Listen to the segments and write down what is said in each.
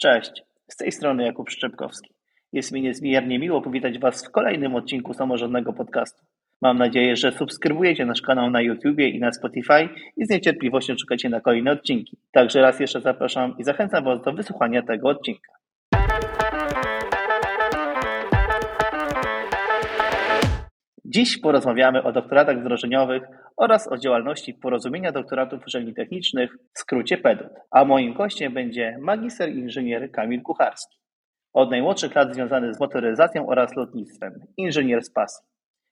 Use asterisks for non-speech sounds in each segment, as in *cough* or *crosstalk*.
Cześć, z tej strony Jakub Szczepkowski. Jest mi niezmiernie miło powitać Was w kolejnym odcinku Samorządnego Podcastu. Mam nadzieję, że subskrybujecie nasz kanał na YouTubie i na Spotify i z niecierpliwością czekacie na kolejne odcinki. Także raz jeszcze zapraszam i zachęcam Was do wysłuchania tego odcinka. Dziś porozmawiamy o doktoratach wdrożeniowych oraz o działalności Porozumienia Doktoratów Uczelni Technicznych, w skrócie PEDUT. A moim gościem będzie magister inżynier Kamil Kucharski. Od najmłodszych lat związany z motoryzacją oraz lotnictwem, inżynier z pasji.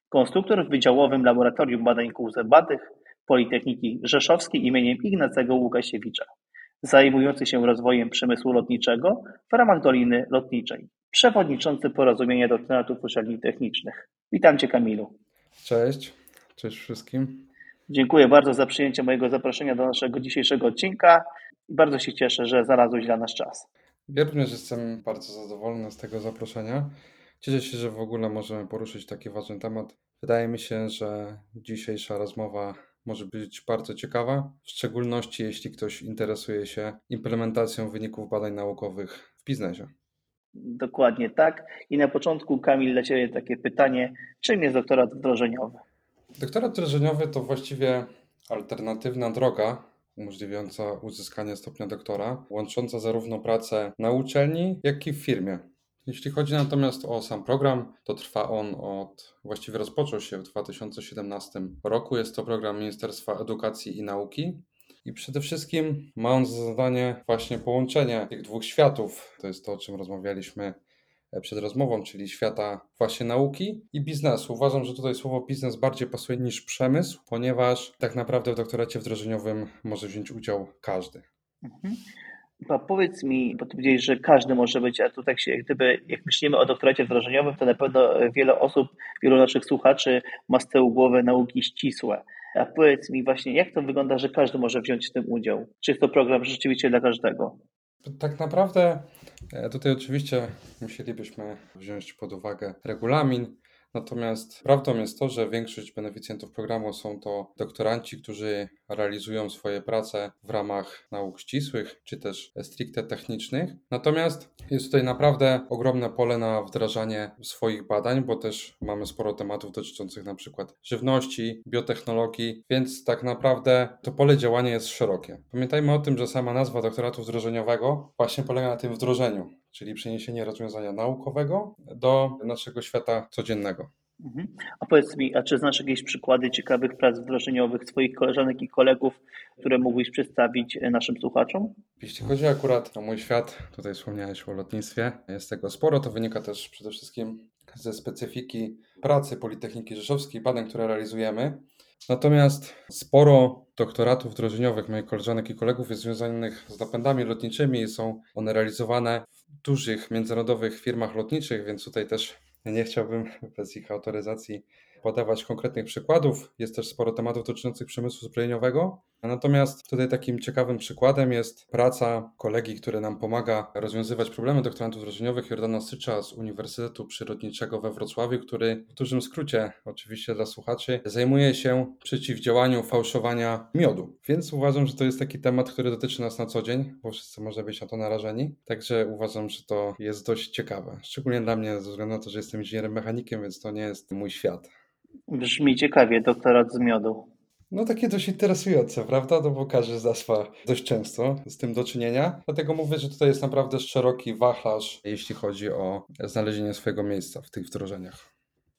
Konstruktor w Wydziałowym Laboratorium Badań Kół Zębatych Politechniki Rzeszowskiej imieniem Ignacego Łukasiewicza, zajmujący się rozwojem przemysłu lotniczego w ramach Doliny Lotniczej, przewodniczący Porozumienia Doktoratów Uczelni Technicznych. Witam Cię Kamilu. Cześć, cześć wszystkim. Dziękuję bardzo za przyjęcie mojego zaproszenia do naszego dzisiejszego odcinka i bardzo się cieszę, że znalazłeś dla nas czas. Ja również jestem bardzo zadowolony z tego zaproszenia. Cieszę się, że w ogóle możemy poruszyć taki ważny temat. Wydaje mi się, że dzisiejsza rozmowa może być bardzo ciekawa, w szczególności jeśli ktoś interesuje się implementacją wyników badań naukowych w biznesie. Dokładnie tak. I na początku, Kamil, dla Ciebie takie pytanie: czym jest doktorat wdrożeniowy? Doktorat wdrożeniowy to właściwie alternatywna droga umożliwiająca uzyskanie stopnia doktora, łącząca zarówno pracę na uczelni, jak i w firmie. Jeśli chodzi natomiast o sam program, to trwa on od, właściwie rozpoczął się w 2017 roku. Jest to program Ministerstwa Edukacji i Nauki. I przede wszystkim ma on za zadanie właśnie połączenie tych dwóch światów. To jest to, o czym rozmawialiśmy e, przed rozmową, czyli świata właśnie nauki i biznesu. Uważam, że tutaj słowo biznes bardziej pasuje niż przemysł, ponieważ tak naprawdę w doktoracie wdrożeniowym może wziąć udział każdy. Mhm. A powiedz mi, bo ty powiedziałeś, że każdy może być, a tu tak się, jak gdyby, jak myślimy o doktoracie wdrożeniowym, to na pewno wiele osób, wielu naszych słuchaczy ma z tyłu głowy nauki ścisłe. A powiedz mi właśnie, jak to wygląda, że każdy może wziąć w tym udział? Czy jest to program rzeczywiście dla każdego? Tak naprawdę e, tutaj oczywiście musielibyśmy wziąć pod uwagę regulamin, Natomiast prawdą jest to, że większość beneficjentów programu są to doktoranci, którzy realizują swoje prace w ramach nauk ścisłych czy też stricte technicznych. Natomiast jest tutaj naprawdę ogromne pole na wdrażanie swoich badań, bo też mamy sporo tematów dotyczących na przykład żywności, biotechnologii, więc tak naprawdę to pole działania jest szerokie. Pamiętajmy o tym, że sama nazwa doktoratu wdrożeniowego właśnie polega na tym wdrożeniu czyli przeniesienie rozwiązania naukowego do naszego świata codziennego. Mhm. A powiedz mi, a czy znasz jakieś przykłady ciekawych prac wdrożeniowych swoich koleżanek i kolegów, które mógłbyś przedstawić e, naszym słuchaczom? Jeśli chodzi akurat o mój świat, tutaj wspomniałeś o lotnictwie, jest tego sporo, to wynika też przede wszystkim ze specyfiki pracy Politechniki Rzeszowskiej, badań, które realizujemy. Natomiast sporo doktoratów wdrożeniowych moich koleżanek i kolegów jest związanych z napędami lotniczymi i są one realizowane dużych międzynarodowych firmach lotniczych, więc tutaj też nie chciałbym *laughs* bez ich autoryzacji podawać konkretnych przykładów. Jest też sporo tematów dotyczących przemysłu zbrojeniowego. Natomiast tutaj takim ciekawym przykładem jest praca kolegi, który nam pomaga rozwiązywać problemy doktorantów wdrożeniowych Jordana Sycza z Uniwersytetu Przyrodniczego we Wrocławiu, który w dużym skrócie, oczywiście dla słuchaczy, zajmuje się przeciwdziałaniu fałszowania miodu. Więc uważam, że to jest taki temat, który dotyczy nas na co dzień, bo wszyscy może być na to narażeni. Także uważam, że to jest dość ciekawe. Szczególnie dla mnie, ze względu na to, że jestem inżynierem mechanikiem, więc to nie jest mój świat. Brzmi ciekawie, doktorat z miodu. No takie dość interesujące, prawda? No bo każdy z nas ma dość często z tym do czynienia. Dlatego mówię, że tutaj jest naprawdę szeroki wachlarz, jeśli chodzi o znalezienie swojego miejsca w tych wdrożeniach.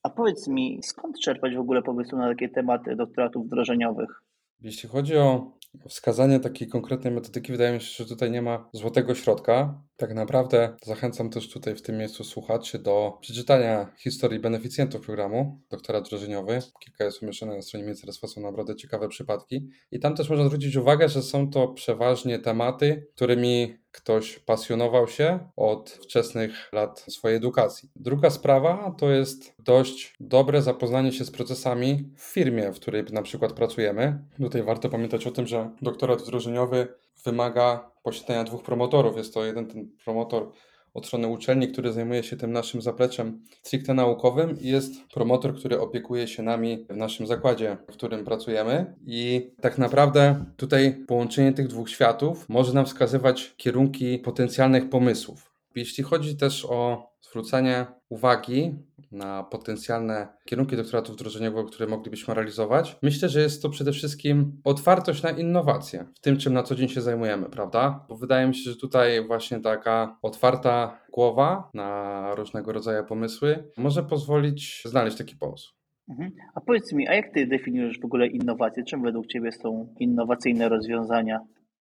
A powiedz mi, skąd czerpać w ogóle pomysły na takie tematy doktoratów wdrożeniowych? Jeśli chodzi o wskazanie takiej konkretnej metodyki, wydaje mi się, że tutaj nie ma złotego środka. Tak naprawdę zachęcam też tutaj w tym miejscu słuchaczy do przeczytania historii beneficjentów programu Doktora Wdrożeniowy. Kilka jest umieszczone na stronie ministerstwa, są naprawdę ciekawe przypadki. I tam też można zwrócić uwagę, że są to przeważnie tematy, którymi ktoś pasjonował się od wczesnych lat swojej edukacji. Druga sprawa to jest dość dobre zapoznanie się z procesami w firmie, w której na przykład pracujemy. Tutaj warto pamiętać o tym, że doktorat wdrożeniowy wymaga posiadania dwóch promotorów. Jest to jeden ten promotor od strony uczelni, który zajmuje się tym naszym zapleczem stricte naukowym i jest promotor, który opiekuje się nami w naszym zakładzie, w którym pracujemy. I tak naprawdę tutaj połączenie tych dwóch światów może nam wskazywać kierunki potencjalnych pomysłów. Jeśli chodzi też o zwrócenie uwagi na potencjalne kierunki doktoratów wdrożeniowych, które moglibyśmy realizować, myślę, że jest to przede wszystkim otwartość na innowacje w tym, czym na co dzień się zajmujemy, prawda? Bo wydaje mi się, że tutaj właśnie taka otwarta głowa na różnego rodzaju pomysły może pozwolić znaleźć taki pomysł. Mhm. A powiedz mi, a jak ty definiujesz w ogóle innowacje? Czym według ciebie są innowacyjne rozwiązania?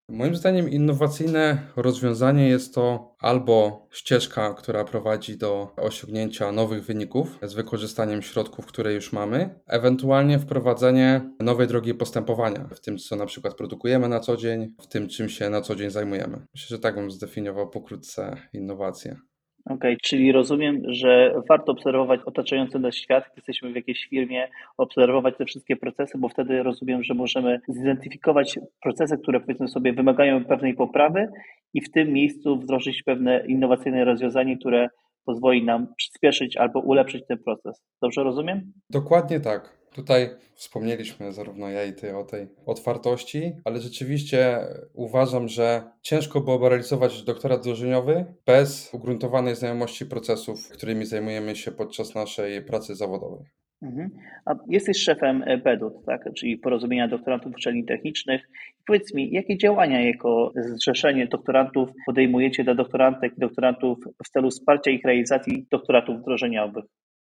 Moim zdaniem innowacyjne rozwiązanie jest to albo ścieżka, która prowadzi do osiągnięcia nowych wyników z wykorzystaniem środków, które już mamy, ewentualnie wprowadzenie nowej drogi postępowania w tym, co na przykład produkujemy na co dzień, w tym, czym się na co dzień zajmujemy. Myślę, że tak bym zdefiniował pokrótce innowacje. Okej, czyli rozumiem, że warto obserwować otaczający nas świat, gdy jesteśmy w jakiejś firmie, obserwować te wszystkie procesy, bo wtedy rozumiem, że możemy zidentyfikować procesy, które powiedzmy sobie wymagają pewnej poprawy i w tym miejscu wdrożyć pewne innowacyjne rozwiązanie, które pozwoli nam przyspieszyć albo ulepszyć ten proces. Dobrze rozumiem? Dokładnie tak. Tutaj wspomnieliśmy zarówno ja i ty o tej otwartości, ale rzeczywiście uważam, że ciężko byłoby realizować doktorat wdrożeniowy bez ugruntowanej znajomości procesów, którymi zajmujemy się podczas naszej pracy zawodowej. Mhm. A jesteś szefem PEDUT, tak? czyli Porozumienia Doktorantów Uczelni Technicznych. Powiedz mi, jakie działania jako zrzeszenie doktorantów podejmujecie dla doktorantek i doktorantów w celu wsparcia ich realizacji doktoratów wdrożeniowych?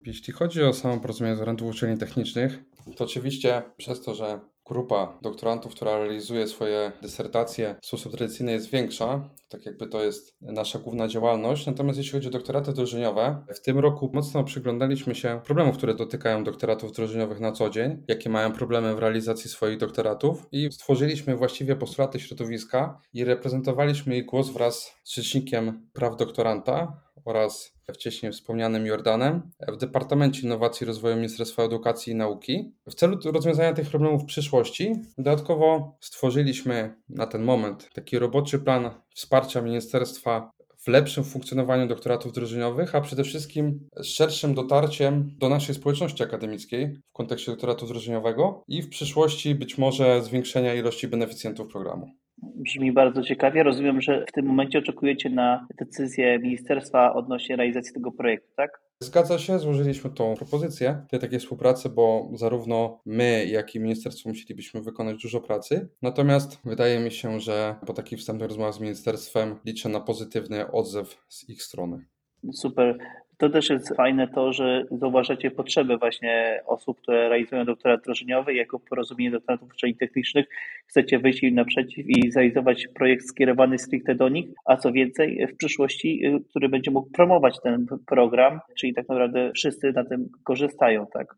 Jeśli chodzi o samo porozumienie doktorantów uczelni technicznych, to oczywiście przez to, że grupa doktorantów, która realizuje swoje dysertacje w sposób tradycyjny jest większa, tak jakby to jest nasza główna działalność. Natomiast jeśli chodzi o doktoraty wdrożeniowe, w tym roku mocno przyglądaliśmy się problemów, które dotykają doktoratów wdrożeniowych na co dzień, jakie mają problemy w realizacji swoich doktoratów i stworzyliśmy właściwie postulaty środowiska i reprezentowaliśmy ich głos wraz z Rzecznikiem Praw Doktoranta oraz wcześniej wspomnianym Jordanem w Departamencie Innowacji i Rozwoju Ministerstwa Edukacji i Nauki. W celu rozwiązania tych problemów w przyszłości, dodatkowo stworzyliśmy na ten moment taki roboczy plan wsparcia ministerstwa w lepszym funkcjonowaniu doktoratów wdrożeniowych, a przede wszystkim z szerszym dotarciem do naszej społeczności akademickiej w kontekście doktoratu wdrożeniowego i w przyszłości być może zwiększenia ilości beneficjentów programu. Brzmi bardzo ciekawie. Rozumiem, że w tym momencie oczekujecie na decyzję ministerstwa odnośnie realizacji tego projektu, tak? Zgadza się, złożyliśmy tą propozycję tej takiej współpracy, bo zarówno my, jak i ministerstwo musielibyśmy wykonać dużo pracy. Natomiast wydaje mi się, że po takich wstępnych rozmowach z ministerstwem liczę na pozytywny odzew z ich strony. Super. To też jest fajne to, że zauważacie potrzeby właśnie osób, które realizują doktorat wdrożeniowy jako porozumienie doktorantów uczelni technicznych. Chcecie wyjść im naprzeciw i zrealizować projekt skierowany stricte do nich, a co więcej w przyszłości, y, który będzie mógł promować ten program, czyli tak naprawdę wszyscy na tym korzystają, tak?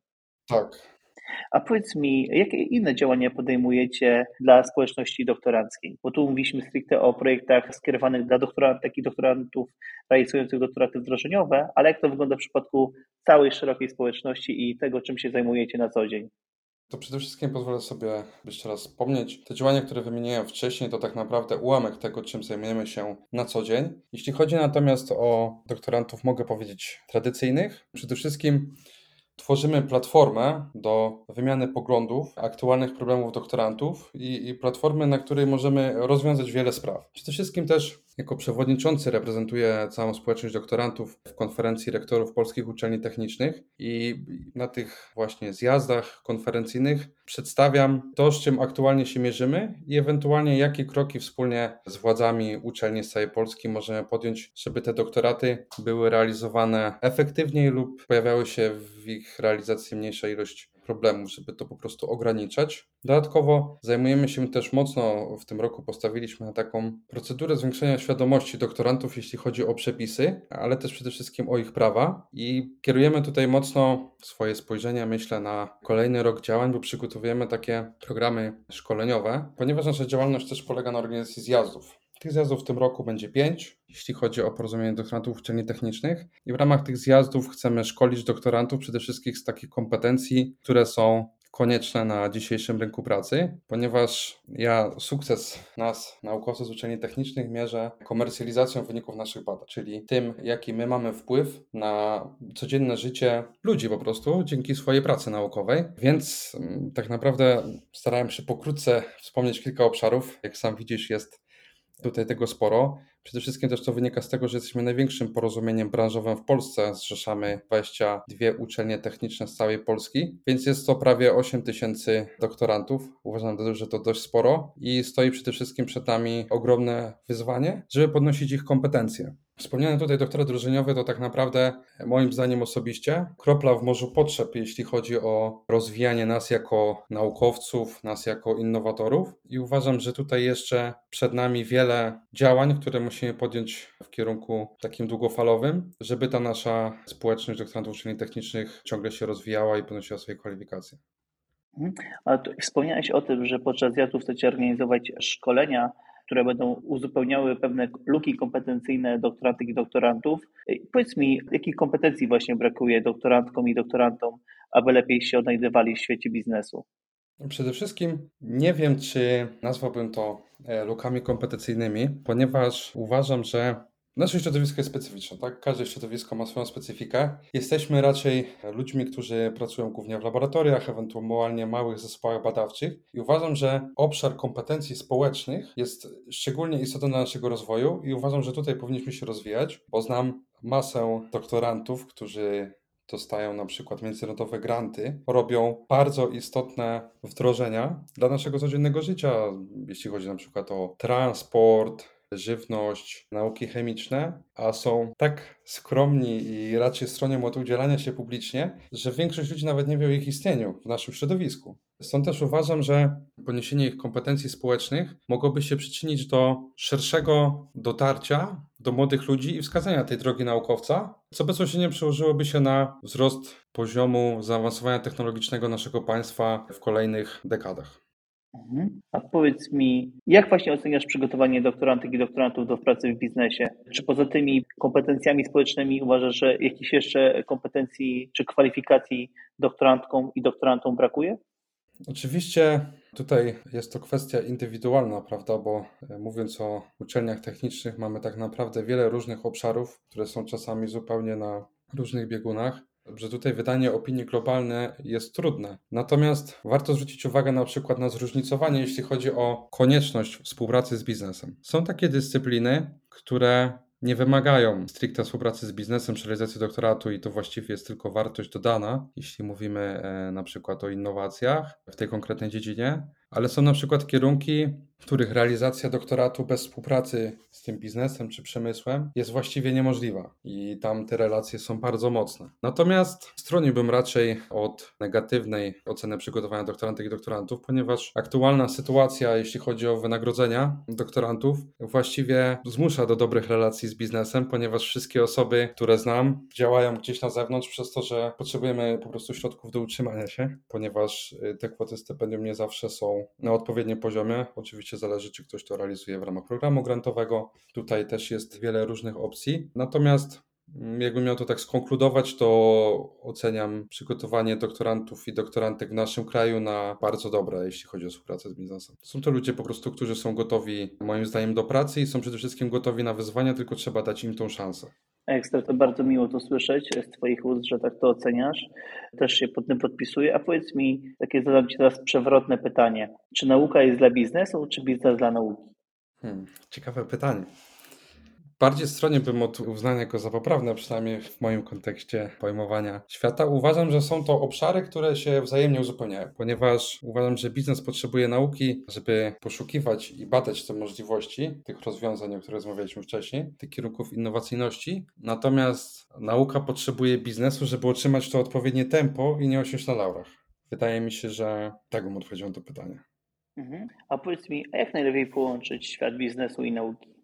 Tak, a powiedz mi, jakie inne działania podejmujecie dla społeczności doktoranckiej? Bo tu mówiliśmy stricte o projektach skierowanych dla doktorantek i doktorantów realizujących doktoraty wdrożeniowe, ale jak to wygląda w przypadku całej szerokiej społeczności i tego, czym się zajmujecie na co dzień? To przede wszystkim pozwolę sobie jeszcze raz wspomnieć. Te działania, które wymieniłem wcześniej, to tak naprawdę ułamek tego, czym zajmujemy się na co dzień. Jeśli chodzi natomiast o doktorantów, mogę powiedzieć tradycyjnych. Przede wszystkim Tworzymy platformę do wymiany poglądów, aktualnych problemów doktorantów i, i platformę, na której możemy rozwiązać wiele spraw. Przede wszystkim też jako przewodniczący reprezentuję całą społeczność doktorantów w konferencji rektorów polskich uczelni technicznych i na tych właśnie zjazdach konferencyjnych przedstawiam to, z czym aktualnie się mierzymy i ewentualnie jakie kroki wspólnie z władzami uczelni z całej Polski możemy podjąć, żeby te doktoraty były realizowane efektywniej lub pojawiały się w ich realizacji mniejsza ilość problemów, żeby to po prostu ograniczać. Dodatkowo zajmujemy się też mocno, w tym roku postawiliśmy na taką procedurę zwiększenia świadomości doktorantów, jeśli chodzi o przepisy, ale też przede wszystkim o ich prawa i kierujemy tutaj mocno swoje spojrzenie, myślę, na kolejny rok działań, bo przygotowujemy takie programy szkoleniowe, ponieważ nasza działalność też polega na organizacji zjazdów. Tych zjazdów w tym roku będzie pięć, jeśli chodzi o porozumienie doktorantów uczelni technicznych. I w ramach tych zjazdów chcemy szkolić doktorantów przede wszystkim z takich kompetencji, które są konieczne na dzisiejszym rynku pracy, ponieważ ja sukces nas, naukowców z uczelni technicznych, mierzę komercjalizacją wyników naszych badań, czyli tym, jaki my mamy wpływ na codzienne życie ludzi po prostu dzięki swojej pracy naukowej. Więc mm, tak naprawdę starałem się pokrótce wspomnieć kilka obszarów. Jak sam widzisz, jest tutaj tego sporo. Przede wszystkim też to wynika z tego, że jesteśmy największym porozumieniem branżowym w Polsce. Zrzeszamy 22 uczelnie techniczne z całej Polski, więc jest to prawie 8 tysięcy doktorantów. Uważam, że to dość sporo i stoi przede wszystkim przed nami ogromne wyzwanie, żeby podnosić ich kompetencje. Wspomniany tutaj doktorat drużyniowy to tak naprawdę, moim zdaniem osobiście, kropla w morzu potrzeb, jeśli chodzi o rozwijanie nas jako naukowców, nas jako innowatorów. I uważam, że tutaj jeszcze przed nami wiele działań, które musimy podjąć w kierunku takim długofalowym, żeby ta nasza społeczność doktorantów uczelni technicznych ciągle się rozwijała i podnosiła swoje kwalifikacje. Mhm. A wspomniałeś o tym, że podczas zjazdów chcecie organizować szkolenia które będą uzupełniały pewne luki kompetencyjne doktorantek i doktorantów. Powiedz mi, jakich kompetencji właśnie brakuje doktorantkom i doktorantom, aby lepiej się odnajdywali w świecie biznesu? Przede wszystkim nie wiem, czy nazwałbym to e, lukami kompetencyjnymi, ponieważ uważam, że Nasze środowisko jest specyficzne, tak? Każde środowisko ma swoją specyfikę. Jesteśmy raczej ludźmi, którzy pracują głównie w laboratoriach, ewentualnie małych zespołach badawczych i uważam, że obszar kompetencji społecznych jest szczególnie istotny dla naszego rozwoju i uważam, że tutaj powinniśmy się rozwijać, bo znam masę doktorantów, którzy dostają na przykład międzynarodowe granty, robią bardzo istotne wdrożenia dla naszego codziennego życia, jeśli chodzi na przykład o transport, żywność, nauki chemiczne, a są tak skromni i raczej stronią od udzielania się publicznie, że większość ludzi nawet nie wie o ich istnieniu w naszym środowisku. Stąd też uważam, że podniesienie ich kompetencji społecznych mogłoby się przyczynić do szerszego dotarcia do młodych ludzi i wskazania tej drogi naukowca, co bezpośrednio przełożyłoby się na wzrost poziomu zaawansowania technologicznego naszego państwa w kolejnych dekadach. Mhm. A powiedz mi, jak właśnie oceniasz przygotowanie doktorantek i doktorantów do pracy w biznesie? Czy poza tymi kompetencjami społecznymi uważasz, że jakichś jeszcze kompetencji czy kwalifikacji doktorantkom i doktorantom brakuje? Oczywiście tutaj jest to kwestia indywidualna, prawda? Bo e, mówiąc o uczelniach technicznych, mamy tak naprawdę wiele różnych obszarów, które są czasami zupełnie na różnych biegunach że tutaj wydanie opinii globalnej jest trudne. Natomiast warto zwrócić uwagę na przykład na zróżnicowanie, jeśli chodzi o konieczność współpracy z biznesem. Są takie dyscypliny, które nie wymagają stricte współpracy z biznesem przy realizacji doktoratu i to właściwie jest tylko wartość dodana, jeśli mówimy e, na przykład o innowacjach w tej konkretnej dziedzinie, ale są na przykład kierunki, w których realizacja doktoratu bez współpracy z tym biznesem czy przemysłem jest właściwie niemożliwa i tam te relacje są bardzo mocne. Natomiast stroniłbym raczej od negatywnej oceny przygotowania doktorantek i doktorantów, ponieważ aktualna sytuacja, jeśli chodzi o wynagrodzenia doktorantów, właściwie zmusza do dobrych relacji z biznesem, ponieważ wszystkie osoby, które znam, działają gdzieś na zewnątrz przez to, że potrzebujemy po prostu środków do utrzymania się, ponieważ y, te kwoty stypendium nie zawsze są na odpowiednim poziomie. Oczywiście zależy, czy ktoś to realizuje w ramach programu grantowego. Tutaj też jest wiele różnych opcji. Natomiast mm, jakbym miał to tak skonkludować, to oceniam przygotowanie doktorantów i doktorantek w naszym kraju na bardzo dobre, jeśli chodzi o współpracę z biznesem. Są to ludzie po prostu, którzy są gotowi, moim zdaniem, do pracy i są przede wszystkim gotowi na wyzwania, tylko trzeba dać im tą szansę. Ekstra, to bardzo miło to słyszeć z Twoich ust, że tak to oceniasz. Też się pod tym podpisuję. A powiedz mi, takie zadam Ci teraz przewrotne pytanie. Czy nauka jest dla biznesu, czy biznes dla nauki? Hmm, ciekawe pytanie. Bardziej stronie bym od uznania go za poprawne, przynajmniej w moim kontekście pojmowania świata. Uważam, że są to obszary, które się wzajemnie uzupełniają, ponieważ uważam, że biznes potrzebuje nauki, żeby poszukiwać i badać te możliwości tych rozwiązań, o których rozmawialiśmy wcześniej, tych kierunków innowacyjności. Natomiast nauka potrzebuje biznesu, żeby utrzymać to odpowiednie tempo i nie osiąść na laurach. Wydaje mi się, że tak bym odpowiedział na to pytanie. Mhm. A powiedz mi, a jak najlepiej połączyć świat biznesu i nauki?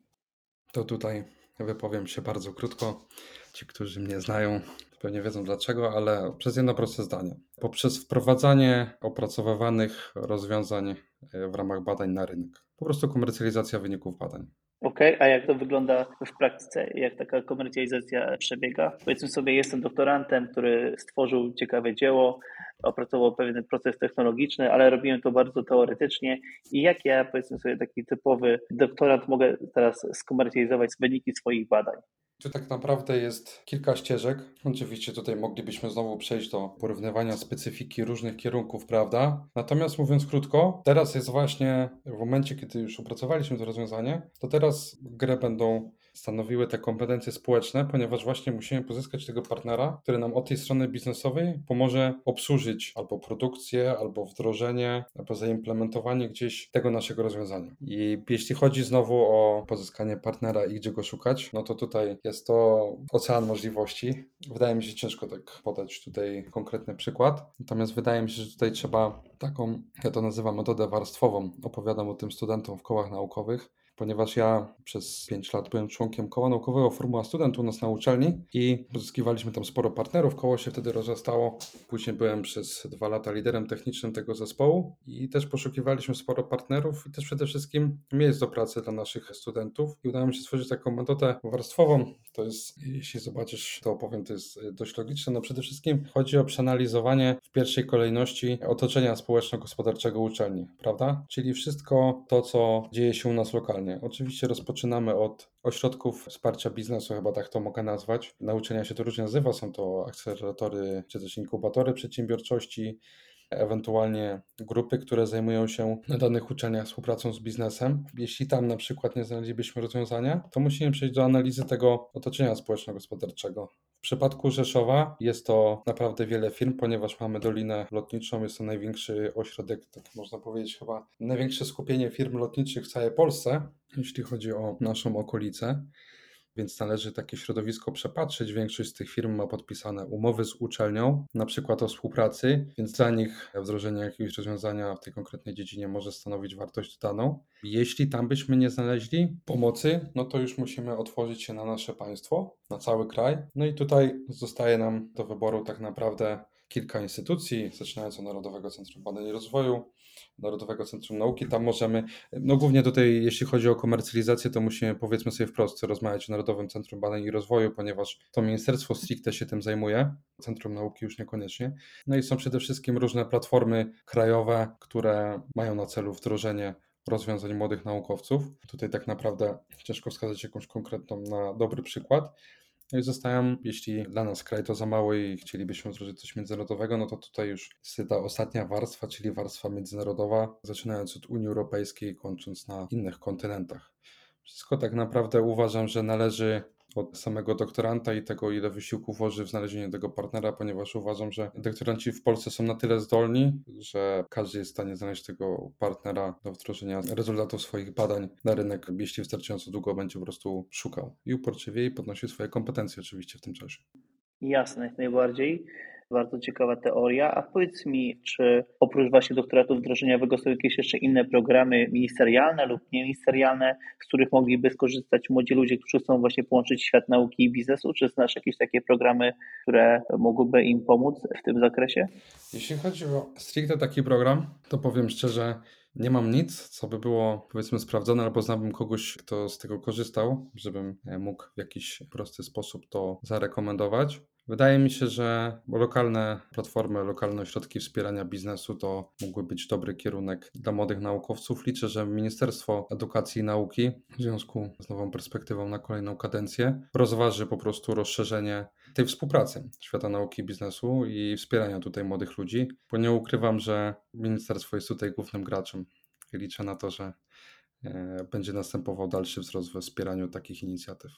To tutaj wypowiem się bardzo krótko. Ci, którzy mnie znają, pewnie wiedzą dlaczego, ale przez jedno proste zdanie. Poprzez wprowadzanie opracowywanych rozwiązań e, w ramach badań na rynek. Po prostu komercjalizacja wyników badań. Okej, okay, a jak to wygląda w praktyce? Jak taka komercjalizacja przebiega? Powiedzmy sobie, jestem doktorantem, który stworzył ciekawe dzieło, opracował pewien proces technologiczny, ale robiłem to bardzo teoretycznie i jak ja, powiedzmy sobie, taki typowy doktorant mogę teraz skomercjalizować wyniki swoich badań. Tu tak naprawdę jest kilka ścieżek. Oczywiście tutaj moglibyśmy znowu przejść do porównywania specyfiki różnych kierunków, prawda? Natomiast mówiąc krótko, teraz jest właśnie w momencie, kiedy już opracowaliśmy to rozwiązanie, to teraz grę będą stanowiły te kompetencje społeczne, ponieważ właśnie musimy pozyskać tego partnera, który nam od tej strony biznesowej pomoże obsłużyć albo produkcję, albo wdrożenie, albo zaimplementowanie gdzieś tego naszego rozwiązania. I jeśli chodzi znowu o pozyskanie partnera i gdzie go szukać, no to tutaj jest to ocean możliwości. Wydaje mi się ciężko tak podać tutaj konkretny przykład, natomiast wydaje mi się, że tutaj trzeba taką, ja to nazywam metodę warstwową, opowiadam o tym studentom w kołach naukowych, ponieważ ja przez 5 lat byłem członkiem koła naukowego Formuła Student u nas na uczelni i pozyskiwaliśmy tam sporo partnerów. Koło się wtedy rozrastało. Później byłem przez dwa lata liderem technicznym tego zespołu i też poszukiwaliśmy sporo partnerów i też przede wszystkim miejsc do pracy dla naszych studentów. I udało mi się stworzyć taką metodę warstwową. To jest, jeśli zobaczysz, to opowiem, to jest dość logiczne. No przede wszystkim chodzi o przeanalizowanie w pierwszej kolejności otoczenia społeczno-gospodarczego uczelni, prawda? Czyli wszystko to, co dzieje się u nas lokalnie Oczywiście rozpoczynamy od ośrodków wsparcia biznesu, chyba tak to mogę nazwać. Nauczenia się to różnie nazywa, są to akceleratory czy też inkubatory przedsiębiorczości, ewentualnie grupy, które zajmują się na danych uczelniach współpracą z biznesem. Jeśli tam na przykład nie znaleźlibyśmy rozwiązania, to musimy przejść do analizy tego otoczenia społeczno-gospodarczego. W przypadku Rzeszowa jest to naprawdę wiele firm, ponieważ mamy Dolinę Lotniczą, jest to największy ośrodek, tak można powiedzieć chyba największe skupienie firm lotniczych w całej Polsce, jeśli chodzi o naszą okolicę więc należy takie środowisko przepatrzeć. Większość z tych firm ma podpisane umowy z uczelnią, na przykład o współpracy, więc dla nich wdrożenie jakiegoś rozwiązania w tej konkretnej dziedzinie może stanowić wartość dodaną. Jeśli tam byśmy nie znaleźli pomocy, no to już musimy otworzyć się na nasze państwo, na cały kraj. No i tutaj zostaje nam do wyboru tak naprawdę kilka instytucji, zaczynając od Narodowego Centrum Badań i Rozwoju, Narodowego Centrum Nauki. Tam możemy, no głównie tutaj, jeśli chodzi o komercjalizację, to musimy powiedzmy sobie wprost rozmawiać o Narodowym Centrum Badań i Rozwoju, ponieważ to ministerstwo stricte się tym zajmuje, Centrum Nauki już niekoniecznie. No i są przede wszystkim różne platformy krajowe, które mają na celu wdrożenie rozwiązań młodych naukowców. Tutaj tak naprawdę ciężko wskazać jakąś konkretną na dobry przykład. No i zostają, jeśli dla nas kraj to za mało i chcielibyśmy wdrożyć coś międzynarodowego, no to tutaj już jest ta ostatnia warstwa, czyli warstwa międzynarodowa, zaczynając od Unii Europejskiej, kończąc na innych kontynentach. Wszystko tak naprawdę uważam, że należy od samego doktoranta i tego, ile wysiłku włoży w znalezienie tego partnera, ponieważ uważam, że doktoranci w Polsce są na tyle zdolni, że każdy jest w stanie znaleźć tego partnera do wdrożenia rezultatów swoich badań na rynek, jeśli wystarczająco długo będzie po prostu szukał i uporczywie i podnosił swoje kompetencje oczywiście w tym czasie. Jasne, jak najbardziej bardzo ciekawa teoria. A powiedz mi, czy oprócz właśnie doktoratu wdrożeniowego są jakieś jeszcze inne programy ministerialne lub nieministerialne, z których mogliby skorzystać młodzi ludzie, którzy chcą właśnie połączyć świat nauki i biznesu? Czy znasz jakieś takie programy, które mogłyby im pomóc w tym zakresie? Jeśli chodzi o stricte taki program, to powiem szczerze, nie mam nic, co by było powiedzmy sprawdzone, albo znałbym kogoś, kto z tego korzystał, żebym mógł w jakiś prosty sposób to zarekomendować. Wydaje mi się, że lokalne platformy, lokalne ośrodki wspierania biznesu to mógłby być dobry kierunek dla młodych naukowców. Liczę, że Ministerstwo Edukacji i Nauki w związku z nową perspektywą na kolejną kadencję rozważy po prostu rozszerzenie tej współpracy świata nauki i biznesu i wspierania tutaj młodych ludzi, bo nie ukrywam, że ministerstwo jest tutaj głównym graczem. I liczę na to, że e, będzie następował dalszy wzrost we wspieraniu takich inicjatyw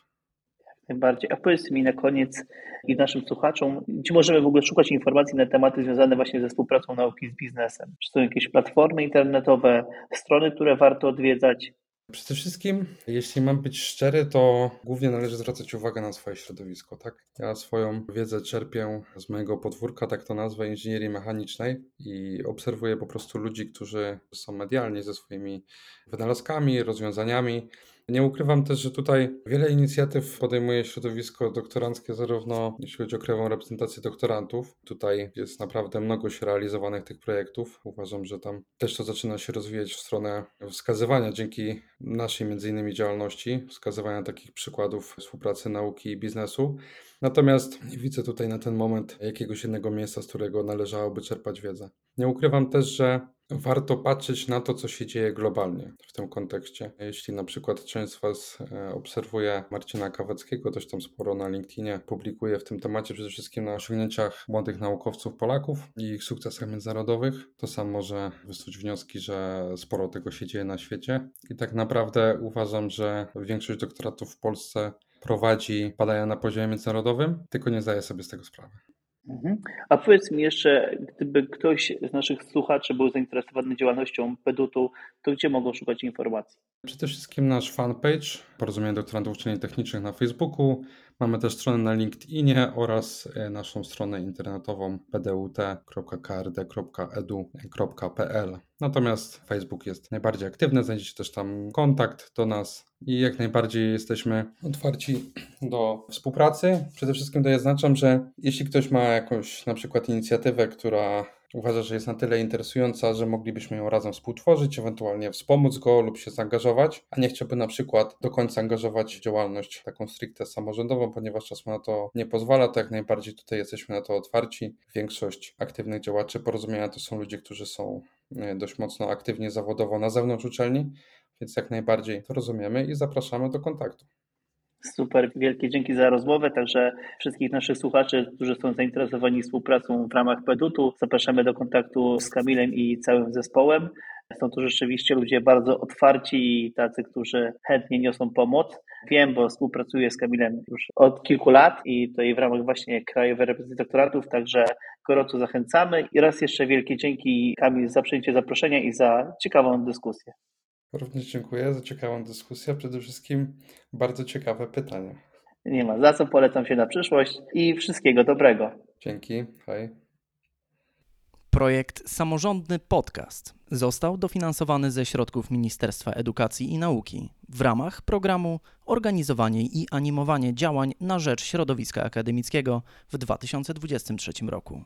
najbardziej. A powiedz mi na koniec i naszym słuchaczom, gdzie możemy w ogóle szukać informacji na tematy związane właśnie ze współpracą nauki z biznesem? Czy są jakieś platformy internetowe, strony, które warto odwiedzać? Przede wszystkim, jeśli mam być szczery, to głównie należy zwracać uwagę na swoje środowisko, tak? Ja swoją wiedzę czerpię z mojego podwórka, tak to nazwę, inżynierii mechanicznej i obserwuję po prostu ludzi, którzy są medialni ze swoimi wynalazkami, rozwiązaniami Nie ukrywam też, że tutaj wiele inicjatyw podejmuje środowisko doktoranckie, zarówno jeśli chodzi o krajową reprezentację doktorantów. Tutaj jest naprawdę mnogość realizowanych tych projektów. Uważam, że tam też to zaczyna się rozwijać w stronę wskazywania dzięki naszej między innymi działalności, wskazywania takich przykładów współpracy nauki i biznesu. Natomiast nie widzę tutaj na ten moment jakiegoś jednego miejsca, z którego należałoby czerpać wiedzę. Nie ukrywam też, że warto patrzeć na to, co się dzieje globalnie w tym kontekście. Jeśli na przykład część z Was e, obserwuje Marcina Kaweckiego, też tam sporo na LinkedInie publikuje w tym temacie, przede wszystkim na osiągnięciach młodych naukowców Polaków i ich sukcesach międzynarodowych, to sam może wysuć wnioski, że sporo tego się dzieje na świecie. I tak naprawdę uważam, że większość doktoratów w Polsce prowadzi badania na poziomie międzynarodowym, tylko nie zdaje sobie z tego sprawy. Mhm. A powiedz mi jeszcze, gdyby ktoś z naszych słuchaczy był zainteresowany działalnością PEDUT-u, to gdzie mogą szukać informacji? Przede wszystkim nasz fanpage Porozumienie Doktorantów Uczelni Technicznych na Facebooku. Mamy też stronę na LinkedInie oraz e, naszą stronę internetową pdut.krd.edu.pl. Natomiast Facebook jest najbardziej aktywny, znajdziecie też tam kontakt do nas i jak najbardziej jesteśmy otwarci do współpracy. Przede wszystkim to ja zaznaczam, że jeśli ktoś ma jakąś na przykład inicjatywę, która uważa, że jest na tyle interesująca, że moglibyśmy ją razem współtworzyć, ewentualnie wspomóc go lub się zaangażować, a nie chciałby na przykład do końca angażować w działalność taką stricte samorządową, ponieważ czas na to nie pozwala, to jak najbardziej tutaj jesteśmy na to otwarci. Większość aktywnych działaczy porozumienia to są ludzie, którzy są e, dość mocno aktywnie zawodowo na zewnątrz uczelni, więc jak najbardziej to rozumiemy i zapraszamy do kontaktu. Super, wielkie dzięki za rozmowę. Także wszystkich naszych słuchaczy, którzy są zainteresowani współpracą w ramach PEDUT-u, zapraszamy do kontaktu z Kamilem i całym zespołem. Są to rzeczywiście ludzie bardzo otwarci i tacy, którzy chętnie niosą pomoc. Wiem, bo współpracuję z Kamilem już od kilku lat i tutaj w ramach właśnie Krajowej Reprezentacji Doktoratów, także gorąco zachęcamy. I raz jeszcze wielkie dzięki Kamil za przyjęcie zaproszenia i za ciekawą dyskusję. Również dziękuję za ciekawą dyskusję, przede wszystkim bardzo ciekawe pytania. Nie ma za co, polecam się na przyszłość i wszystkiego dobrego. Dzięki, hej. Projekt Samorządny Podcast został dofinansowany ze środków Ministerstwa Edukacji i Nauki w ramach programu Organizowanie i animowanie działań na rzecz środowiska akademickiego w 2023 roku.